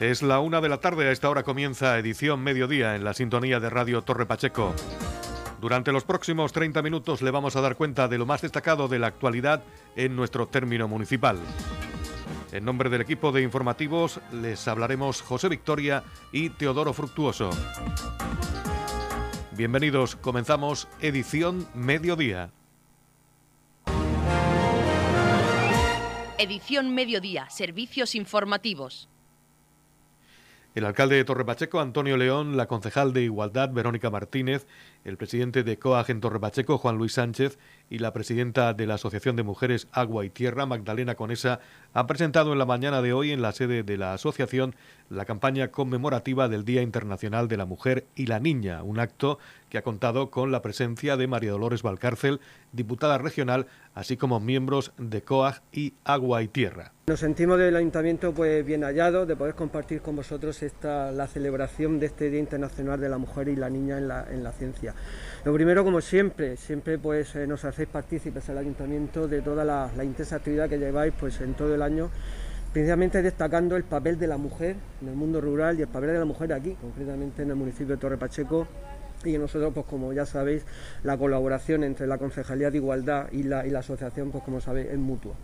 Es la una de la tarde, a esta hora comienza edición mediodía en la sintonía de Radio Torre Pacheco. Durante los próximos 30 minutos le vamos a dar cuenta de lo más destacado de la actualidad en nuestro término municipal. En nombre del equipo de informativos les hablaremos José Victoria y Teodoro Fructuoso. Bienvenidos, comenzamos edición mediodía. Edición mediodía, servicios informativos. El alcalde de Torrepacheco, Antonio León, la concejal de Igualdad, Verónica Martínez, el presidente de COAG en Torrepacheco, Juan Luis Sánchez, y la presidenta de la Asociación de Mujeres Agua y Tierra, Magdalena Conesa, han presentado en la mañana de hoy en la sede de la asociación la campaña conmemorativa del Día Internacional de la Mujer y la Niña, un acto que ha contado con la presencia de María Dolores Valcárcel, diputada regional, así como miembros de COAG y Agua y Tierra. Nos sentimos del ayuntamiento pues bien hallados de poder compartir con vosotros esta la celebración de este Día Internacional de la Mujer y la Niña en la, en la ciencia. Lo primero, como siempre, siempre pues eh, nos hacéis partícipes al ayuntamiento de toda la, intensa actividad que lleváis pues en todo el año, principalmente destacando el papel de la mujer en el mundo rural y el papel de la mujer aquí, concretamente en el municipio de Torre Pacheco, y nosotros, pues como ya sabéis, la colaboración entre la Concejalía de Igualdad y la, y la asociación, pues como sabéis, es mutua.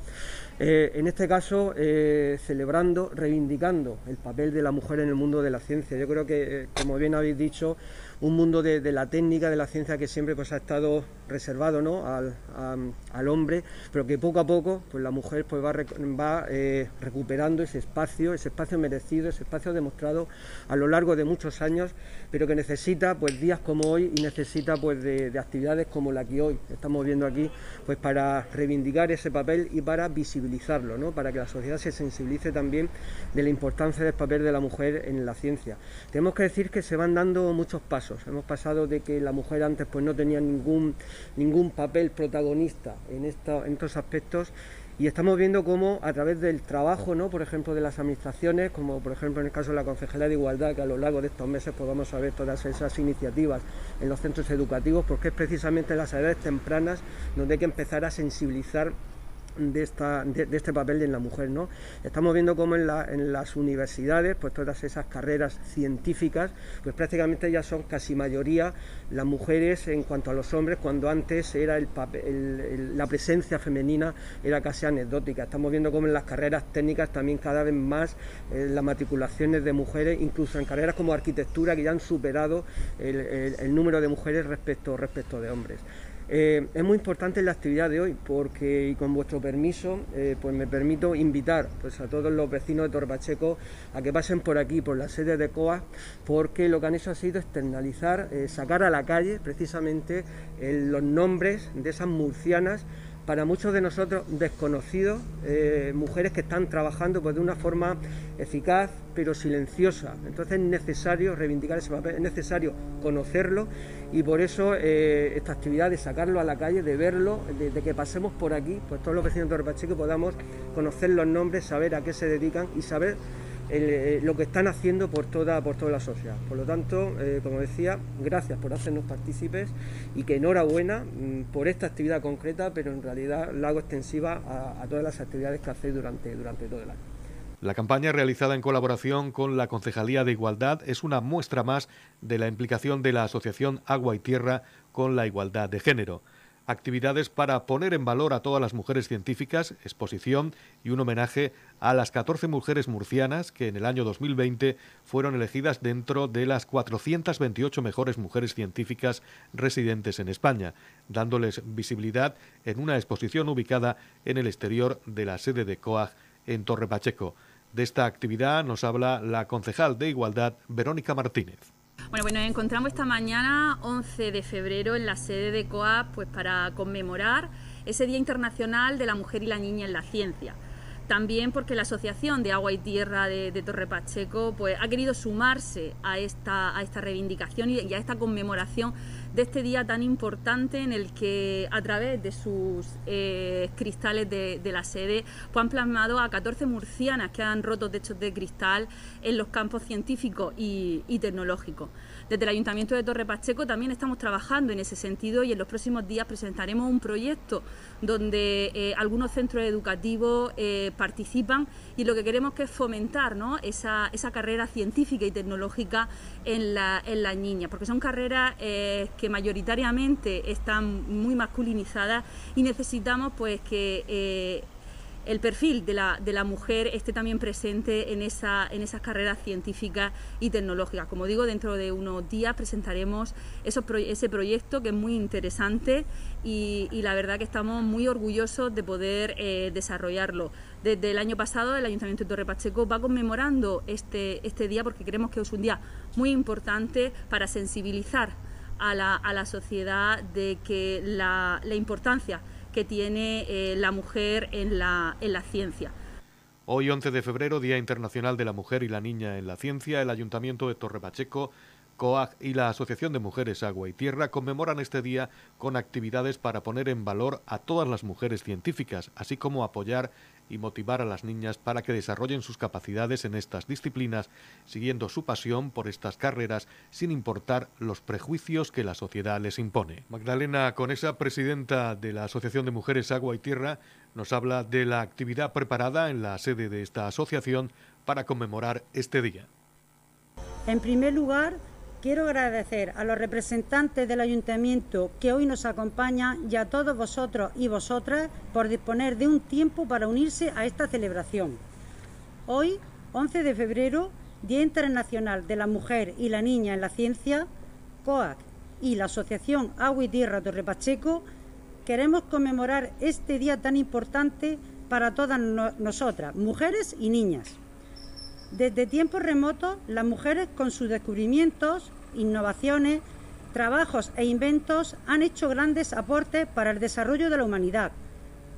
Eh, en este caso, eh, celebrando, reivindicando el papel de la mujer en el mundo de la ciencia. Yo creo que, eh, como bien habéis dicho, un mundo de, la técnica, de la ciencia que siempre pues, ha estado reservado ¿no? al, al, hombre, pero que poco a poco pues, la mujer pues, va, va eh, recuperando ese espacio, ese espacio merecido, ese espacio demostrado a lo largo de muchos años, pero que necesita pues, días como hoy y necesita pues, de, de actividades como la que hoy estamos viendo aquí pues, para reivindicar ese papel y para visibilizarlo, ¿no? para que la sociedad se sensibilice también de la importancia del papel de la mujer en la ciencia. Tenemos que decir que se van dando muchos pasos Hemos pasado de que la mujer antes pues no tenía ningún, ningún papel protagonista en, estos aspectos y estamos viendo cómo a través del trabajo, ¿no? por ejemplo, de las administraciones, como por ejemplo en el caso de la Concejalía de Igualdad, que a lo largo de estos meses podamos pues, ver todas esas iniciativas en los centros educativos, porque es precisamente en las edades tempranas donde hay que empezar a sensibilizar de, esta, de, este papel en la mujer. ¿no? Estamos viendo cómo en, la, en, las universidades, pues todas esas carreras científicas, pues prácticamente ya son casi mayoría las mujeres en cuanto a los hombres, cuando antes era el papel, el, el, la presencia femenina era casi anecdótica. Estamos viendo cómo en las carreras técnicas también cada vez más eh, las matriculaciones de mujeres, incluso en carreras como arquitectura, que ya han superado el, el número de mujeres respecto, respecto de hombres. Eh, es muy importante la actividad de hoy porque, con vuestro permiso, eh, pues me permito invitar pues, a todos los vecinos de Torpacheco a que pasen por aquí, por la sede de COA, porque lo que han hecho ha sido externalizar, eh, sacar a la calle precisamente los nombres de esas murcianas para muchos de nosotros desconocidos, eh, mujeres que están trabajando pues, de una forma eficaz pero silenciosa. Entonces es necesario reivindicar ese papel, es necesario conocerlo y por eso eh, esta actividad de sacarlo a la calle, de verlo, de, que pasemos por aquí, pues todos los vecinos de Torrepacheco podamos conocer los nombres, saber a qué se dedican y saber eh, lo que están haciendo por toda, por toda la sociedad. Por lo tanto, eh, como decía, gracias por hacernos partícipes y que enhorabuena mmm, por esta actividad concreta, pero en realidad la hago extensiva a, a todas las actividades que hacéis durante, durante todo el año. La campaña realizada en colaboración con la Concejalía de Igualdad es una muestra más de la implicación de la Asociación Agua y Tierra con la igualdad de género actividades para poner en valor a todas las mujeres científicas, exposición y un homenaje a las 14 mujeres murcianas que en el año 2020 fueron elegidas dentro de las 428 mejores mujeres científicas residentes en España, dándoles visibilidad en una exposición ubicada en el exterior de la sede de COAG en Torre Pacheco. De esta actividad nos habla la concejal de Igualdad, Verónica Martínez. Bueno, pues nos encontramos esta mañana, 11 de febrero, en la sede de COAP pues para conmemorar ese Día Internacional de la Mujer y la Niña en la Ciencia. También porque la Asociación de Agua y Tierra de, de Torre Pacheco pues, ha querido sumarse a esta, a esta reivindicación y, y a esta conmemoración de este día tan importante en el que a través de sus eh, cristales de, la sede pues han plasmado a 14 murcianas que han roto techos de cristal en los campos científicos y, tecnológicos. Desde el Ayuntamiento de Torre Pacheco también estamos trabajando en ese sentido y en los próximos días presentaremos un proyecto donde eh, algunos centros educativos eh, participan y lo que queremos que es fomentar esa, carrera científica y tecnológica en, la, en las niñas, porque son carreras que mayoritariamente están muy masculinizadas y necesitamos pues que eh, el perfil de la, de la, mujer esté también presente en, esa, en esas carreras científicas y tecnológicas. Como digo, dentro de unos días presentaremos ese proyecto que es muy interesante y, la verdad que estamos muy orgullosos de poder eh, desarrollarlo. Desde el año pasado el Ayuntamiento de Torre Pacheco va conmemorando este, este día porque creemos que es un día muy importante para sensibilizar a la, sociedad de que la, importancia que tiene eh, la mujer en la, en la ciencia. Hoy, 11 de febrero, Día Internacional de la Mujer y la Niña en la Ciencia, el Ayuntamiento de Torre Pacheco COAG y la Asociación de Mujeres Agua y Tierra conmemoran este día con actividades para poner en valor a todas las mujeres científicas, así como apoyar y motivar a las niñas para que desarrollen sus capacidades en estas disciplinas, siguiendo su pasión por estas carreras sin importar los prejuicios que la sociedad les impone. Magdalena Conesa, presidenta de la Asociación de Mujeres Agua y Tierra, nos habla de la actividad preparada en la sede de esta asociación para conmemorar este día. En primer lugar, Quiero agradecer a los representantes del ayuntamiento que hoy nos acompañan y a todos vosotros y vosotras por disponer de un tiempo para unirse a esta celebración. Hoy, 11 de febrero, Día Internacional de la Mujer y la Niña en la Ciencia, COAC y la Asociación Agua y Tierra Torre Pacheco, queremos conmemorar este día tan importante para todas nosotras, mujeres y niñas. Desde tiempos remotos, las mujeres con sus descubrimientos, innovaciones, trabajos e inventos han hecho grandes aportes para el desarrollo de la humanidad,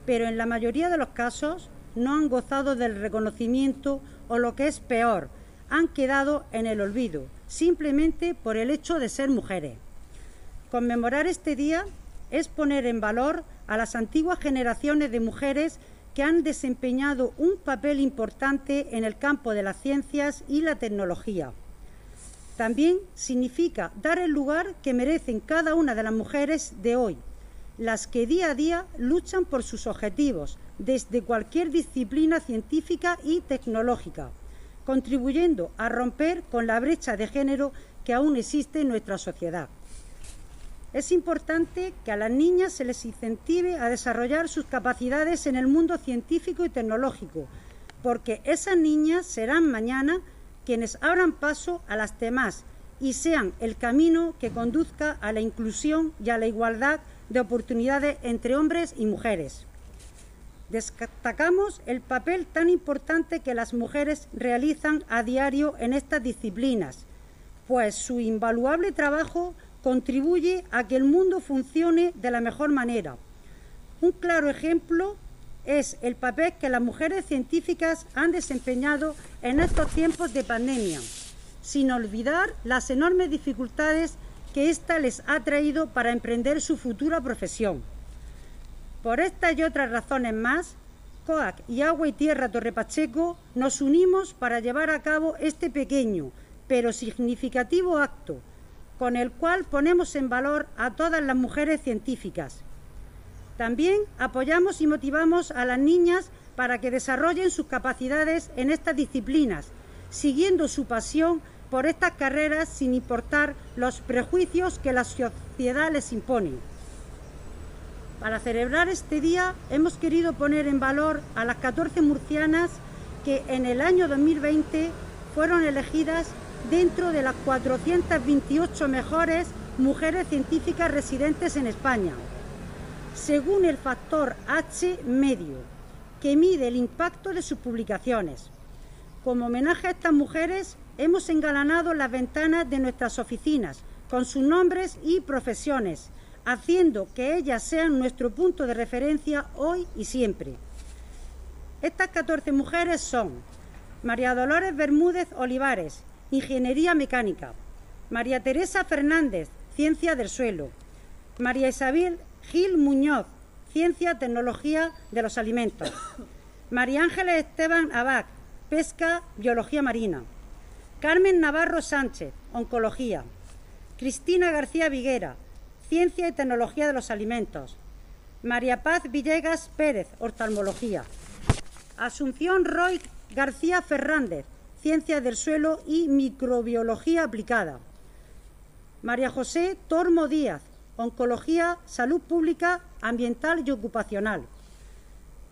pero en la mayoría de los casos no han gozado del reconocimiento o lo que es peor, han quedado en el olvido, simplemente por el hecho de ser mujeres. Conmemorar este día es poner en valor a las antiguas generaciones de mujeres que han desempeñado un papel importante en el campo de las ciencias y la tecnología. También significa dar el lugar que merecen cada una de las mujeres de hoy, las que día a día luchan por sus objetivos desde cualquier disciplina científica y tecnológica, contribuyendo a romper con la brecha de género que aún existe en nuestra sociedad. Es importante que a las niñas se les incentive a desarrollar sus capacidades en el mundo científico y tecnológico, porque esas niñas serán mañana quienes abran paso a las demás y sean el camino que conduzca a la inclusión y a la igualdad de oportunidades entre hombres y mujeres. Destacamos el papel tan importante que las mujeres realizan a diario en estas disciplinas, pues su invaluable trabajo contribuye a que el mundo funcione de la mejor manera. Un claro ejemplo es el papel que las mujeres científicas han desempeñado en estos tiempos de pandemia, sin olvidar las enormes dificultades que ésta les ha traído para emprender su futura profesión. Por estas y otras razones más, COAC y Agua y Tierra Torre Pacheco nos unimos para llevar a cabo este pequeño pero significativo acto, con el cual ponemos en valor a todas las mujeres científicas también apoyamos y motivamos a las niñas para que desarrollen sus capacidades en estas disciplinas, siguiendo su pasión por estas carreras sin importar los prejuicios que la sociedad les impone. Para celebrar este día hemos querido poner en valor a las 14 murcianas que en el año 2020 fueron elegidas dentro de las 428 mejores mujeres científicas residentes en España según el factor H medio, que mide el impacto de sus publicaciones. Como homenaje a estas mujeres, hemos engalanado las ventanas de nuestras oficinas con sus nombres y profesiones, haciendo que ellas sean nuestro punto de referencia hoy y siempre. Estas 14 mujeres son María Dolores Bermúdez Olivares, Ingeniería Mecánica, María Teresa Fernández, Ciencia del Suelo. María Isabel Gil Muñoz, Ciencia, Tecnología de los Alimentos. María Ángeles Esteban Abac, Pesca, Biología Marina. Carmen Navarro Sánchez, Oncología. Cristina García Viguera, Ciencia y Tecnología de los Alimentos. María Paz Villegas Pérez, Oftalmología. Asunción Roy García Fernández, Ciencias del Suelo y Microbiología Aplicada. María José Tormo Díaz, Oncología, Salud Pública, Ambiental y Ocupacional.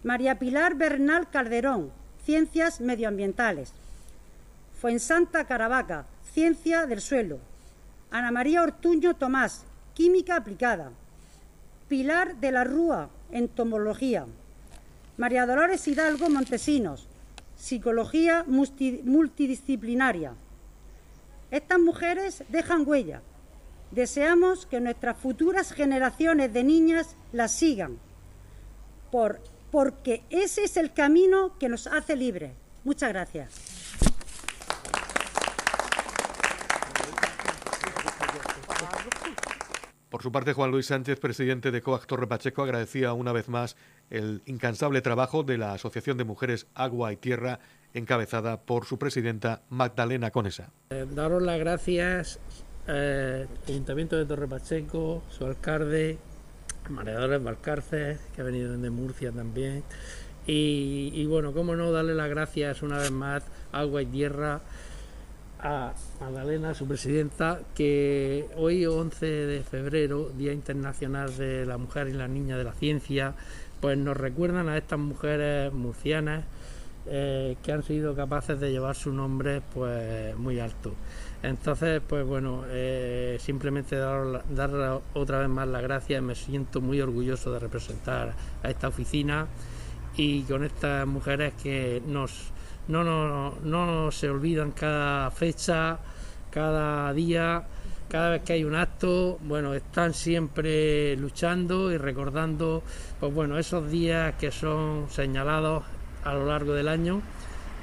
María Pilar Bernal Calderón, Ciencias Medioambientales. Fuensanta Caravaca, Ciencia del Suelo. Ana María Ortuño Tomás, Química Aplicada. Pilar de la Rúa, Entomología. María Dolores Hidalgo Montesinos, Psicología Multidisciplinaria. Estas mujeres dejan huella, Deseamos que nuestras futuras generaciones de niñas las sigan, por, porque ese es el camino que nos hace libres. Muchas gracias. Por su parte, Juan Luis Sánchez, presidente de COAC Torre Pacheco, agradecía una vez más el incansable trabajo de la Asociación de Mujeres Agua y Tierra, encabezada por su presidenta Magdalena Conesa. Eh, daros las gracias eh, Ayuntamiento de Torre Pacheco, su alcalde, Mareadores Valcárcel, que ha venido desde Murcia también. Y, bueno, cómo no darle las gracias una vez más Agua y Tierra a Magdalena, su presidenta, que hoy 11 de febrero, Día Internacional de la Mujer y la Niña de la Ciencia, pues nos recuerdan a estas mujeres murcianas eh, que han sido capaces de llevar su nombre pues muy alto. Entonces, pues bueno, eh, simplemente dar, dar, otra vez más las gracias, me siento muy orgulloso de representar a esta oficina y con estas mujeres que nos, no, no, no se olvidan cada fecha, cada día, cada vez que hay un acto, bueno, están siempre luchando y recordando, pues bueno, esos días que son señalados a lo largo del año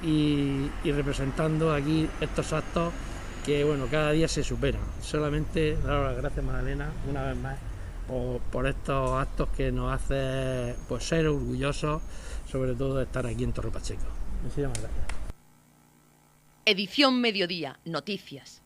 y, representando aquí estos actos que bueno, cada día se supera. Solamente dar las gracias Magdalena una vez más por, estos actos que nos hace pues, ser orgullosos, sobre todo de estar aquí en Torre Pacheco. Edición Mediodía, Noticias.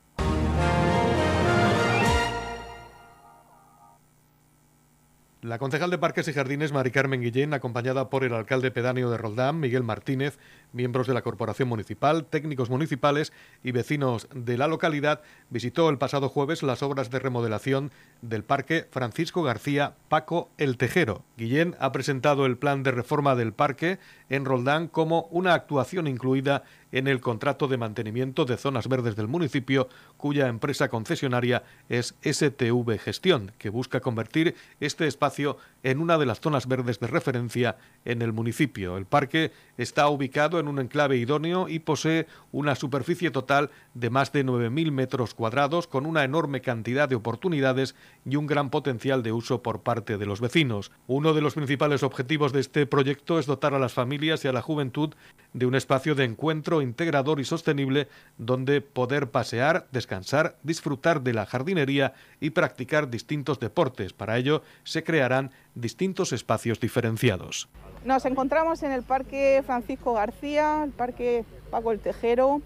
La concejal de Parques y Jardines, Mari Carmen Guillén, acompañada por el alcalde pedáneo de Roldán, Miguel Martínez, miembros de la Corporación Municipal, técnicos municipales y vecinos de la localidad, visitó el pasado jueves las obras de remodelación del Parque Francisco García Paco El Tejero. Guillén ha presentado el plan de reforma del parque en Roldán como una actuación incluida en el contrato de mantenimiento de zonas verdes del municipio, cuya empresa concesionaria es STV Gestión, que busca convertir este espacio en una de las zonas verdes de referencia en el municipio. El parque está ubicado en un enclave idóneo y posee una superficie total de más de 9.000 metros cuadrados, con una enorme cantidad de oportunidades y un gran potencial de uso por parte de los vecinos. Uno de los principales objetivos de este proyecto es dotar a las familias y a la juventud de un espacio de encuentro integrador y sostenible donde poder pasear, descansar, disfrutar de la jardinería y practicar distintos deportes. Para ello se crearán distintos espacios diferenciados. Nos encontramos en el Parque Francisco García, el Parque Paco el Tejero,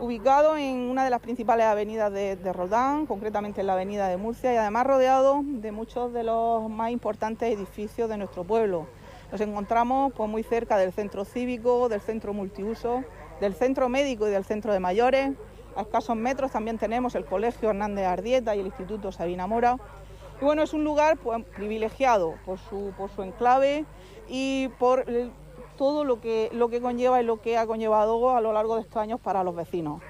ubicado en una de las principales avenidas de, Roldán, concretamente en la avenida de Murcia, y además rodeado de muchos de los más importantes edificios de nuestro pueblo. Nos encontramos pues, muy cerca del centro cívico, del centro multiuso, del centro médico y del centro de mayores. A escasos metros también tenemos el Colegio Hernández Ardieta y el Instituto Sabina Mora. Y bueno, es un lugar pues, privilegiado por su, por su enclave y por todo lo que, lo que conlleva y lo que ha conllevado a lo largo de estos años para los vecinos.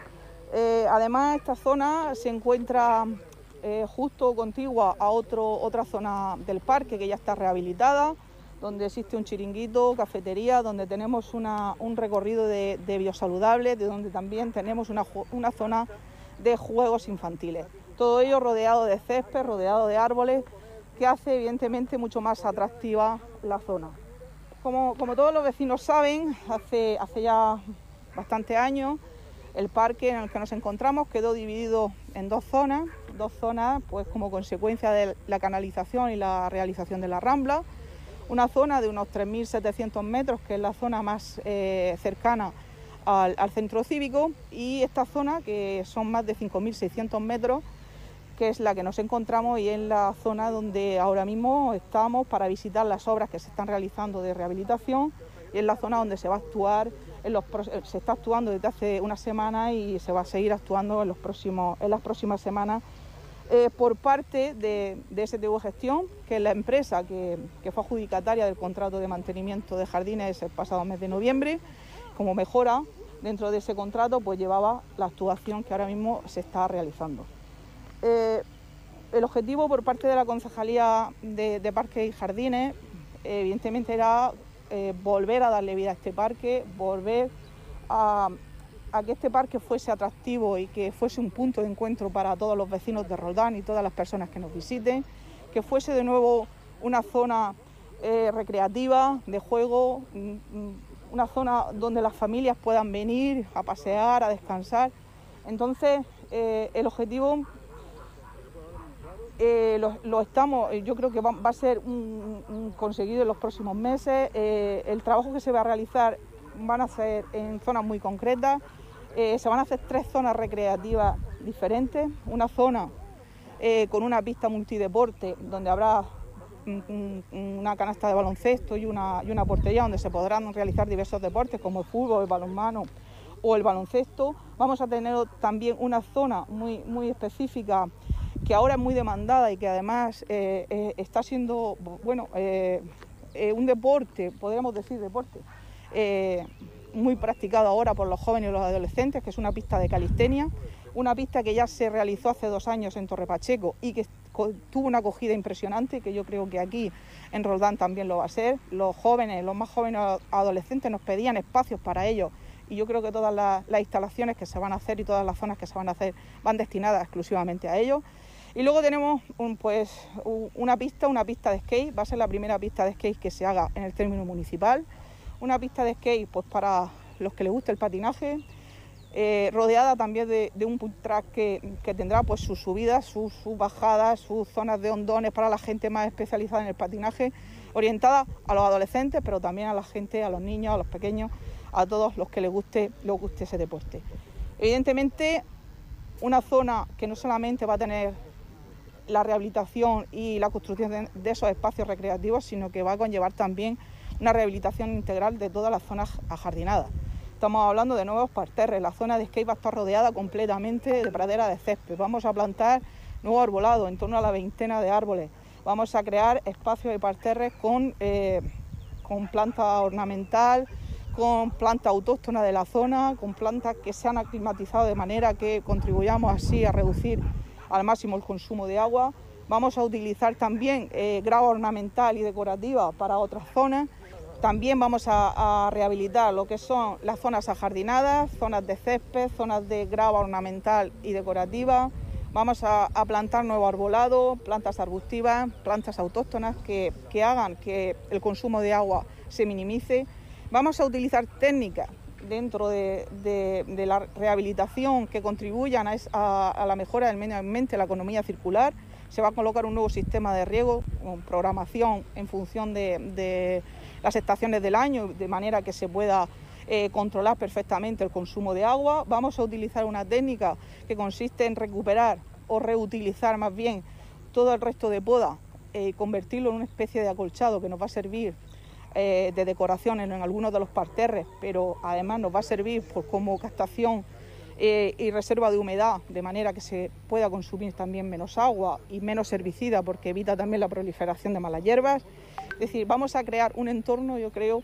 Eh, además, esta zona se encuentra eh, justo contigua a otro, otra zona del parque que ya está rehabilitada, donde existe un chiringuito, cafetería, donde tenemos un recorrido de, biosaludables, de donde también tenemos una, zona de juegos infantiles. Todo ello rodeado de césped, rodeado de árboles, que hace evidentemente mucho más atractiva la zona. Como, todos los vecinos saben, hace, hace ya bastantes años el parque en el que nos encontramos quedó dividido en dos zonas, dos zonas pues como consecuencia de la canalización y la realización de la Rambla. Una zona de unos 3.700 metros, que es la zona más eh, cercana al, centro cívico, y esta zona, que son más de 5.600 metros, que es la que nos encontramos y es la zona donde ahora mismo estamos para visitar las obras que se están realizando de rehabilitación y es la zona donde se va a actuar se está actuando desde hace una semana y se va a seguir actuando en, los próximos, en las próximas semanas eh, por parte de, de, STV Gestión, que es la empresa que, fue adjudicataria del contrato de mantenimiento de jardines el pasado mes de noviembre. Como mejora dentro de ese contrato, pues llevaba la actuación que ahora mismo se está realizando. Eh, el objetivo por parte de la Concejalía de, de Parques y Jardines, evidentemente, era eh, volver a darle vida a este parque, volver a, que este parque fuese atractivo y que fuese un punto de encuentro para todos los vecinos de Roldán y todas las personas que nos visiten, que fuese de nuevo una zona eh, recreativa, de juego, mm, mm, una zona donde las familias puedan venir a pasear, a descansar. Entonces, eh, el objetivo eh, lo, estamos, yo creo que va, a ser conseguido en los próximos meses. El trabajo que se va a realizar van a ser en zonas muy concretas. Se van a hacer tres zonas recreativas diferentes. Una zona con una pista multideporte donde habrá una canasta de baloncesto y una, y una portería donde se podrán realizar diversos deportes como el fútbol, el balonmano o el baloncesto. Vamos a tener también una zona muy, muy específica que ahora es muy demandada y que además eh, eh, está siendo, bueno, eh, un deporte, podríamos decir deporte, muy practicado ahora por los jóvenes y los adolescentes, que es una pista de calistenia, una pista que ya se realizó hace dos años en Torre Pacheco y que tuvo una acogida impresionante, que yo creo que aquí en Roldán también lo va a ser. Los jóvenes, los más jóvenes adolescentes nos pedían espacios para ellos y yo creo que todas las, las instalaciones que se van a hacer y todas las zonas que se van a hacer van destinadas exclusivamente a ellos. Y luego tenemos pues, una pista, una pista de skate, va a ser la primera pista de skate que se haga en el término municipal. Una pista de skate pues, para los que les guste el patinaje, eh, rodeada también de, un track que, tendrá pues, sus subidas, sus, bajadas, sus zonas de hondones para la gente más especializada en el patinaje, orientada a los adolescentes, pero también a la gente, a los niños, a los pequeños, a todos los que les guste, les guste ese deporte. Evidentemente, una zona que no solamente va a tener la rehabilitación y la construcción de, esos espacios recreativos, sino que va a conllevar también una rehabilitación integral de todas las zonas ajardinadas. Estamos hablando de nuevos parterres, la zona de skate va a estar rodeada completamente de pradera de césped. Vamos a plantar nuevo arbolado, en torno a la veintena de árboles. Vamos a crear espacios de parterres con, eh, con planta ornamental, con planta autóctona de la zona, con plantas que se han aclimatizado de manera que contribuyamos así a reducir al máximo el consumo de agua. Vamos a utilizar también eh, grava ornamental y decorativa para otras zonas. También vamos a, rehabilitar lo que son las zonas ajardinadas, zonas de césped, zonas de grava ornamental y decorativa. Vamos a, plantar nuevo arbolado, plantas arbustivas, plantas autóctonas que, hagan que el consumo de agua se minimice. Vamos a utilizar técnicas dentro de, la rehabilitación que contribuyan a, la mejora del medio ambiente, la economía circular. Se va a colocar un nuevo sistema de riego con programación en función de, las estaciones del año, de manera que se pueda eh, controlar perfectamente el consumo de agua. Vamos a utilizar una técnica que consiste en recuperar o reutilizar más bien todo el resto de poda eh, convertirlo en una especie de acolchado que nos va a servir eh, de decoración en, algunos de los parterres, pero además nos va a servir como captación eh, y reserva de humedad, de manera que se pueda consumir también menos agua y menos herbicida, porque evita también la proliferación de malas hierbas. Es decir, vamos a crear un entorno, yo creo,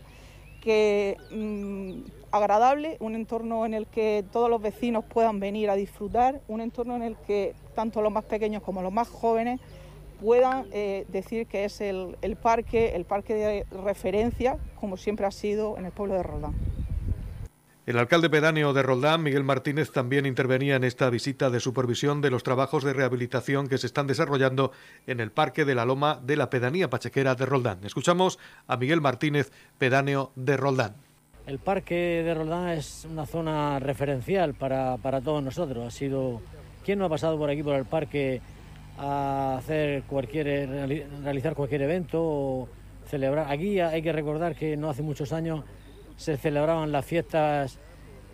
que mm, agradable, un entorno en el que todos los vecinos puedan venir a disfrutar, un entorno en el que tanto los más pequeños como los más jóvenes puedan eh, decir que es el, parque, el parque de referencia, como siempre ha sido en el pueblo de Roldán. El alcalde pedáneo de Roldán, Miguel Martínez, también intervenía en esta visita de supervisión de los trabajos de rehabilitación que se están desarrollando en el Parque de la Loma de la Pedanía Pachequera de Roldán. Escuchamos a Miguel Martínez, pedáneo de Roldán. El Parque de Roldán es una zona referencial para, para todos nosotros. Ha sido ¿Quién no ha pasado por aquí, por el parque, a hacer cualquier, realizar cualquier evento o celebrar? Aquí hay que recordar que no hace muchos años se celebraban las fiestas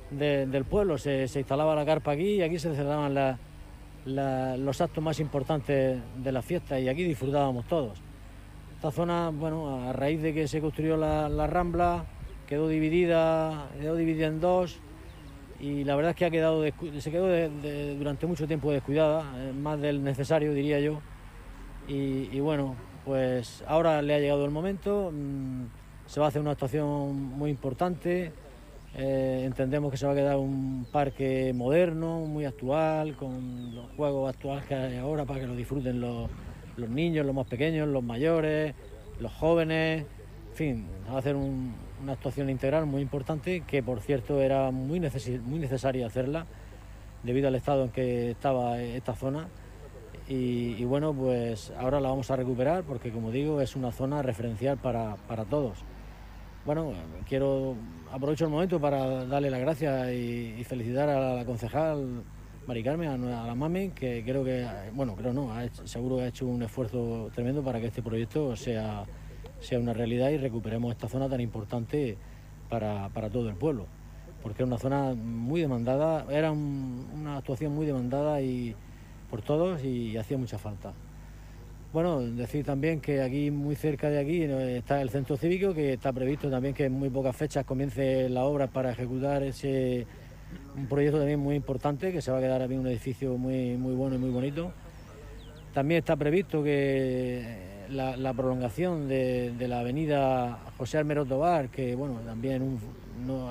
del pueblo, se, instalaba la carpa aquí y aquí se celebraban los actos más importantes de la fiesta y aquí disfrutábamos todos. Esta zona, bueno, a raíz de que se construyó la, Rambla, quedó dividida, quedó dividida en dos y la verdad es que ha quedado se quedó durante mucho tiempo descuidada, eh, más del necesario diría yo. Y, bueno, pues ahora le ha llegado el momento, mm, se va a hacer una actuación muy importante, eh, entendemos que se va a quedar un parque moderno, muy actual, con los juegos actuales que hay ahora para que lo disfruten los, niños, los más pequeños, los mayores, los jóvenes, en fin, va a hacer una actuación integral muy importante que por cierto era muy necesaria hacerla debido al estado en que estaba esta zona y, bueno pues ahora la vamos a recuperar porque como digo es una zona referencial para, todos. Bueno, quiero aprovecho el momento para darle las gracias y felicitar a la concejal Mari Carmen, a, la MAME, que creo que, bueno, creo no, seguro que ha hecho un esfuerzo tremendo para que este proyecto sea, sea una realidad y recuperemos esta zona tan importante para, todo el pueblo, porque es una zona muy demandada, era una actuación muy demandada y por todos y hacía mucha falta. Bueno, decir también que aquí, muy cerca de aquí, está el centro cívico, que está previsto también que en muy pocas fechas comience la obra para ejecutar ese un proyecto también muy importante que se va a quedar aquí un edificio muy, muy bueno y muy bonito. También está previsto que la, prolongación de, la avenida José Almero Tobar, que bueno, también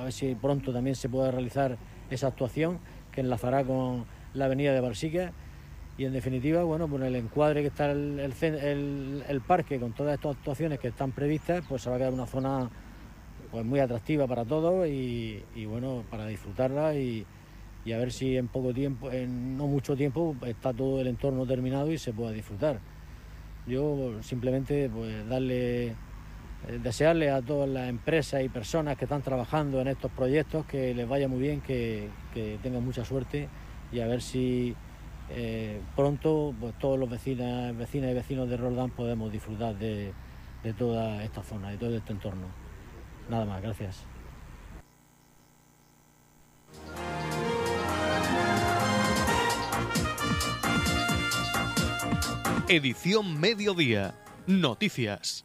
a ver si pronto también se pueda realizar esa actuación que enlazará con la avenida de Barsica y en definitiva, bueno, pues el encuadre que está el, el, parque con todas estas actuaciones que están previstas, pues se va a quedar una zona pues muy atractiva para todos y, bueno, para disfrutarla y, a ver si en poco tiempo, en no mucho tiempo, está todo el entorno terminado y se pueda disfrutar. Yo simplemente pues darle, eh, desearle a todas las empresas y personas que están trabajando en estos proyectos que les vaya muy bien, que, tengan mucha suerte y a ver si eh, pronto pues, todos los vecinas, vecinas y vecinos de Roldán podemos disfrutar de, de toda esta zona, de todo este entorno. Nada más, gracias. Edición Mediodía. Noticias.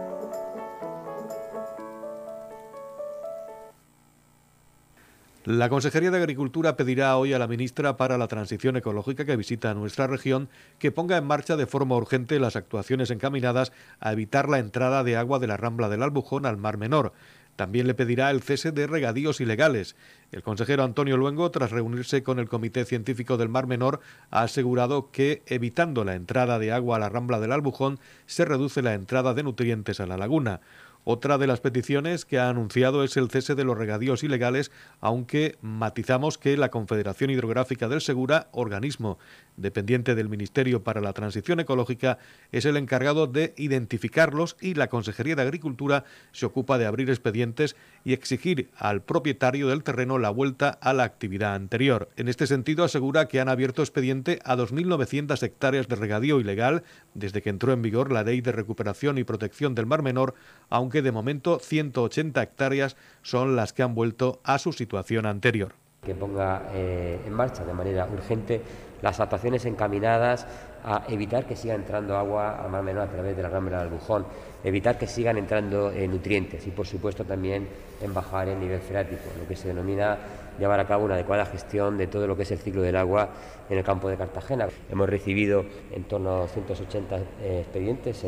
La Consejería de Agricultura pedirá hoy a la ministra para la Transición Ecológica que visita nuestra región que ponga en marcha de forma urgente las actuaciones encaminadas a evitar la entrada de agua de la rambla del Albujón al Mar Menor. También le pedirá el cese de regadíos ilegales. El consejero Antonio Luengo, tras reunirse con el Comité Científico del Mar Menor, ha asegurado que, evitando la entrada de agua a la rambla del Albujón, se reduce la entrada de nutrientes a la laguna. Otra de las peticiones que ha anunciado es el cese de los regadíos ilegales, aunque matizamos que la Confederación Hidrográfica del Segura, organismo dependiente del Ministerio para la Transición Ecológica, es el encargado de identificarlos y la Consejería de Agricultura se ocupa de abrir expedientes y exigir al propietario del terreno la vuelta a la actividad anterior. En este sentido, asegura que han abierto expediente a 2.900 hectáreas de regadío ilegal desde que entró en vigor la Ley de Recuperación y Protección del Mar Menor, aunque de momento 180 hectáreas son las que han vuelto a su situación anterior. Que ponga eh, en marcha de manera urgente las actuaciones encaminadas a evitar que siga entrando agua al mar menor a través de la rambla del Albujón, evitar que sigan entrando eh, nutrientes y por supuesto también en bajar el nivel freático, lo que se denomina llevar a cabo una adecuada gestión de todo lo que es el ciclo del agua en el campo de Cartagena. Hemos recibido en torno a 180 eh, expedientes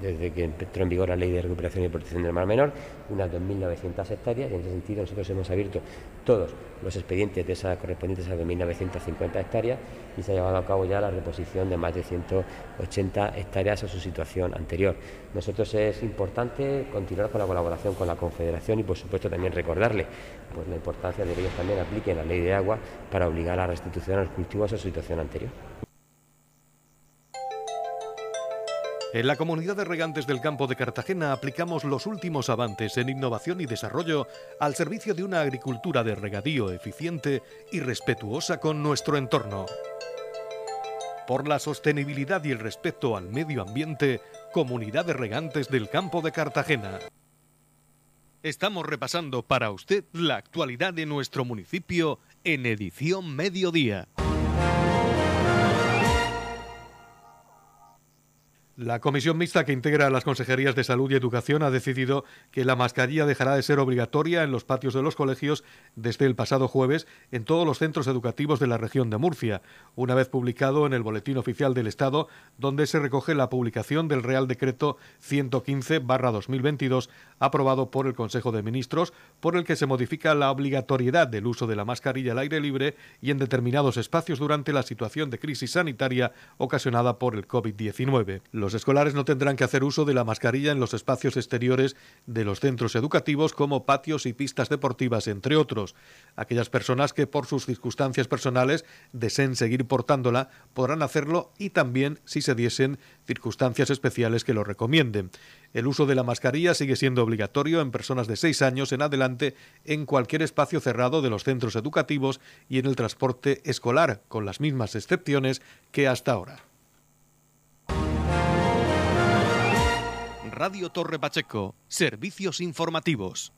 desde que entró en vigor la Ley de Recuperación y Protección del Mar Menor, unas 2.900 hectáreas, y en ese sentido nosotros hemos abierto todos los expedientes de esas correspondientes a 2.950 hectáreas y se ha llevado a cabo ya la reposición de más de 180 hectáreas a su situación anterior. Nosotros es importante continuar con la colaboración con la Confederación y por supuesto también recordarle pues, la importancia de que ellos también apliquen la ley de agua para obligar a la restitución a los cultivos a su situación anterior. En la comunidad de regantes del campo de Cartagena aplicamos los últimos avances en innovación y desarrollo al servicio de una agricultura de regadío eficiente y respetuosa con nuestro entorno. Por la sostenibilidad y el respeto al medio ambiente, Comunidad de Regantes del Campo de Cartagena. Estamos repasando para usted la actualidad de nuestro municipio en edición mediodía. La comisión mixta que integra las consejerías de salud y educación ha decidido que la mascarilla dejará de ser obligatoria en los patios de los colegios desde el pasado jueves en todos los centros educativos de la región de Murcia, una vez publicado en el Boletín Oficial del Estado, donde se recoge la publicación del Real Decreto 115-2022 aprobado por el Consejo de Ministros, por el que se modifica la obligatoriedad del uso de la mascarilla al aire libre y en determinados espacios durante la situación de crisis sanitaria ocasionada por el COVID-19. Los escolares no tendrán que hacer uso de la mascarilla en los espacios exteriores de los centros educativos como patios y pistas deportivas, entre otros. Aquellas personas que por sus circunstancias personales deseen seguir portándola podrán hacerlo y también si se diesen circunstancias especiales que lo recomienden. El uso de la mascarilla sigue siendo obligatorio en personas de 6 años en adelante en cualquier espacio cerrado de los centros educativos y en el transporte escolar, con las mismas excepciones que hasta ahora. Radio Torre Pacheco, servicios informativos.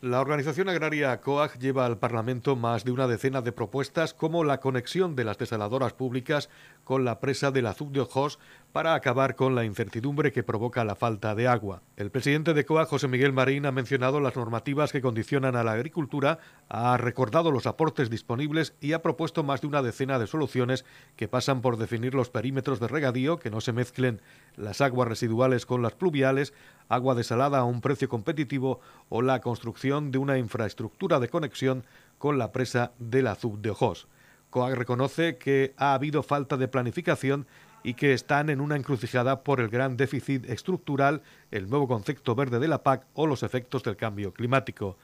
La organización agraria COAG lleva al Parlamento más de una decena de propuestas como la conexión de las desaladoras públicas con la presa del Azud de Ojos para acabar con la incertidumbre que provoca la falta de agua. El presidente de COAG, José Miguel Marín, ha mencionado las normativas que condicionan a la agricultura, ha recordado los aportes disponibles y ha propuesto más de una decena de soluciones que pasan por definir los perímetros de regadío, que no se mezclen las aguas residuales con las pluviales, agua desalada a un precio competitivo o la construcción de una infraestructura de conexión con la presa del Azud de Ojos. COAG reconoce que ha habido falta de planificación y que están en una encrucijada por el gran déficit estructural, el nuevo concepto verde de la PAC o los efectos del cambio climático.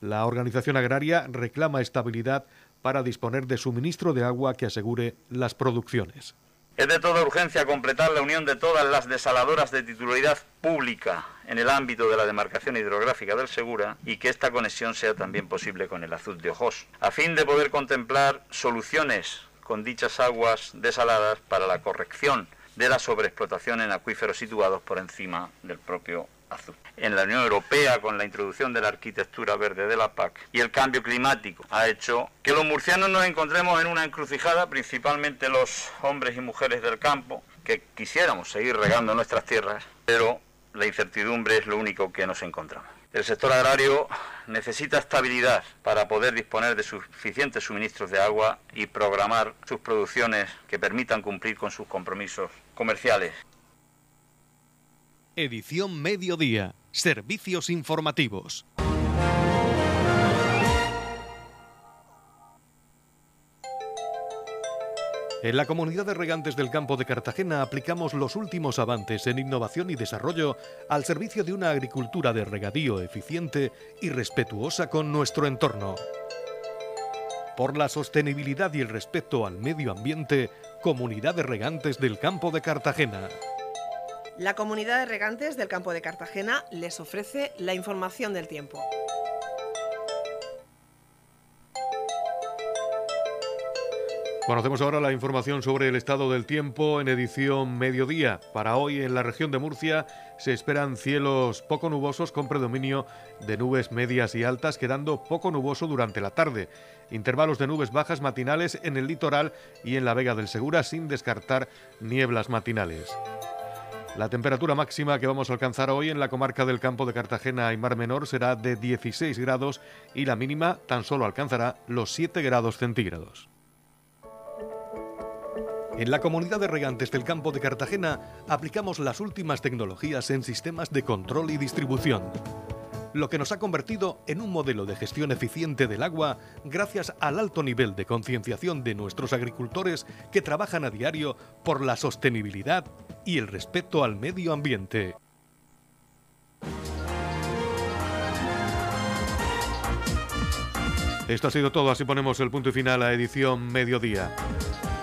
La organización agraria reclama estabilidad para disponer de suministro de agua que asegure las producciones. Es de toda urgencia completar la unión de todas las desaladoras de titularidad pública en el ámbito de la demarcación hidrográfica del Segura y que esta conexión sea también posible con el azul de Ojos, a fin de poder contemplar soluciones con dichas aguas desaladas para la corrección de la sobreexplotación en acuíferos situados por encima del propio en la Unión Europea, con la introducción de la arquitectura verde de la PAC y el cambio climático, ha hecho que los murcianos nos encontremos en una encrucijada, principalmente los hombres y mujeres del campo, que quisiéramos seguir regando nuestras tierras, pero la incertidumbre es lo único que nos encontramos. El sector agrario necesita estabilidad para poder disponer de suficientes suministros de agua y programar sus producciones que permitan cumplir con sus compromisos comerciales. Edición Mediodía. Servicios informativos. En la comunidad de regantes del campo de Cartagena aplicamos los últimos avances en innovación y desarrollo al servicio de una agricultura de regadío eficiente y respetuosa con nuestro entorno. Por la sostenibilidad y el respeto al medio ambiente, Comunidad de Regantes del Campo de Cartagena. La comunidad de regantes del campo de Cartagena les ofrece la información del tiempo. Conocemos ahora la información sobre el estado del tiempo en edición mediodía. Para hoy en la región de Murcia se esperan cielos poco nubosos con predominio de nubes medias y altas, quedando poco nuboso durante la tarde. Intervalos de nubes bajas matinales en el litoral y en la Vega del Segura sin descartar nieblas matinales. La temperatura máxima que vamos a alcanzar hoy en la comarca del campo de Cartagena y Mar Menor será de 16 grados y la mínima tan solo alcanzará los 7 grados centígrados. En la comunidad de regantes del campo de Cartagena aplicamos las últimas tecnologías en sistemas de control y distribución lo que nos ha convertido en un modelo de gestión eficiente del agua gracias al alto nivel de concienciación de nuestros agricultores que trabajan a diario por la sostenibilidad y el respeto al medio ambiente. Esto ha sido todo, así ponemos el punto y final a edición mediodía.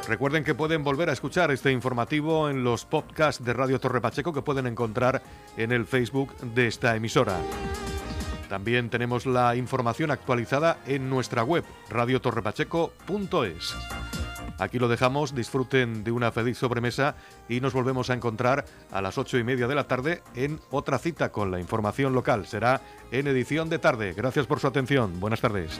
Recuerden que pueden volver a escuchar este informativo en los podcasts de Radio Torre Pacheco que pueden encontrar en el Facebook de esta emisora. También tenemos la información actualizada en nuestra web radiotorrepacheco.es. Aquí lo dejamos, disfruten de una feliz sobremesa y nos volvemos a encontrar a las ocho y media de la tarde en otra cita con la información local. Será en edición de tarde. Gracias por su atención. Buenas tardes.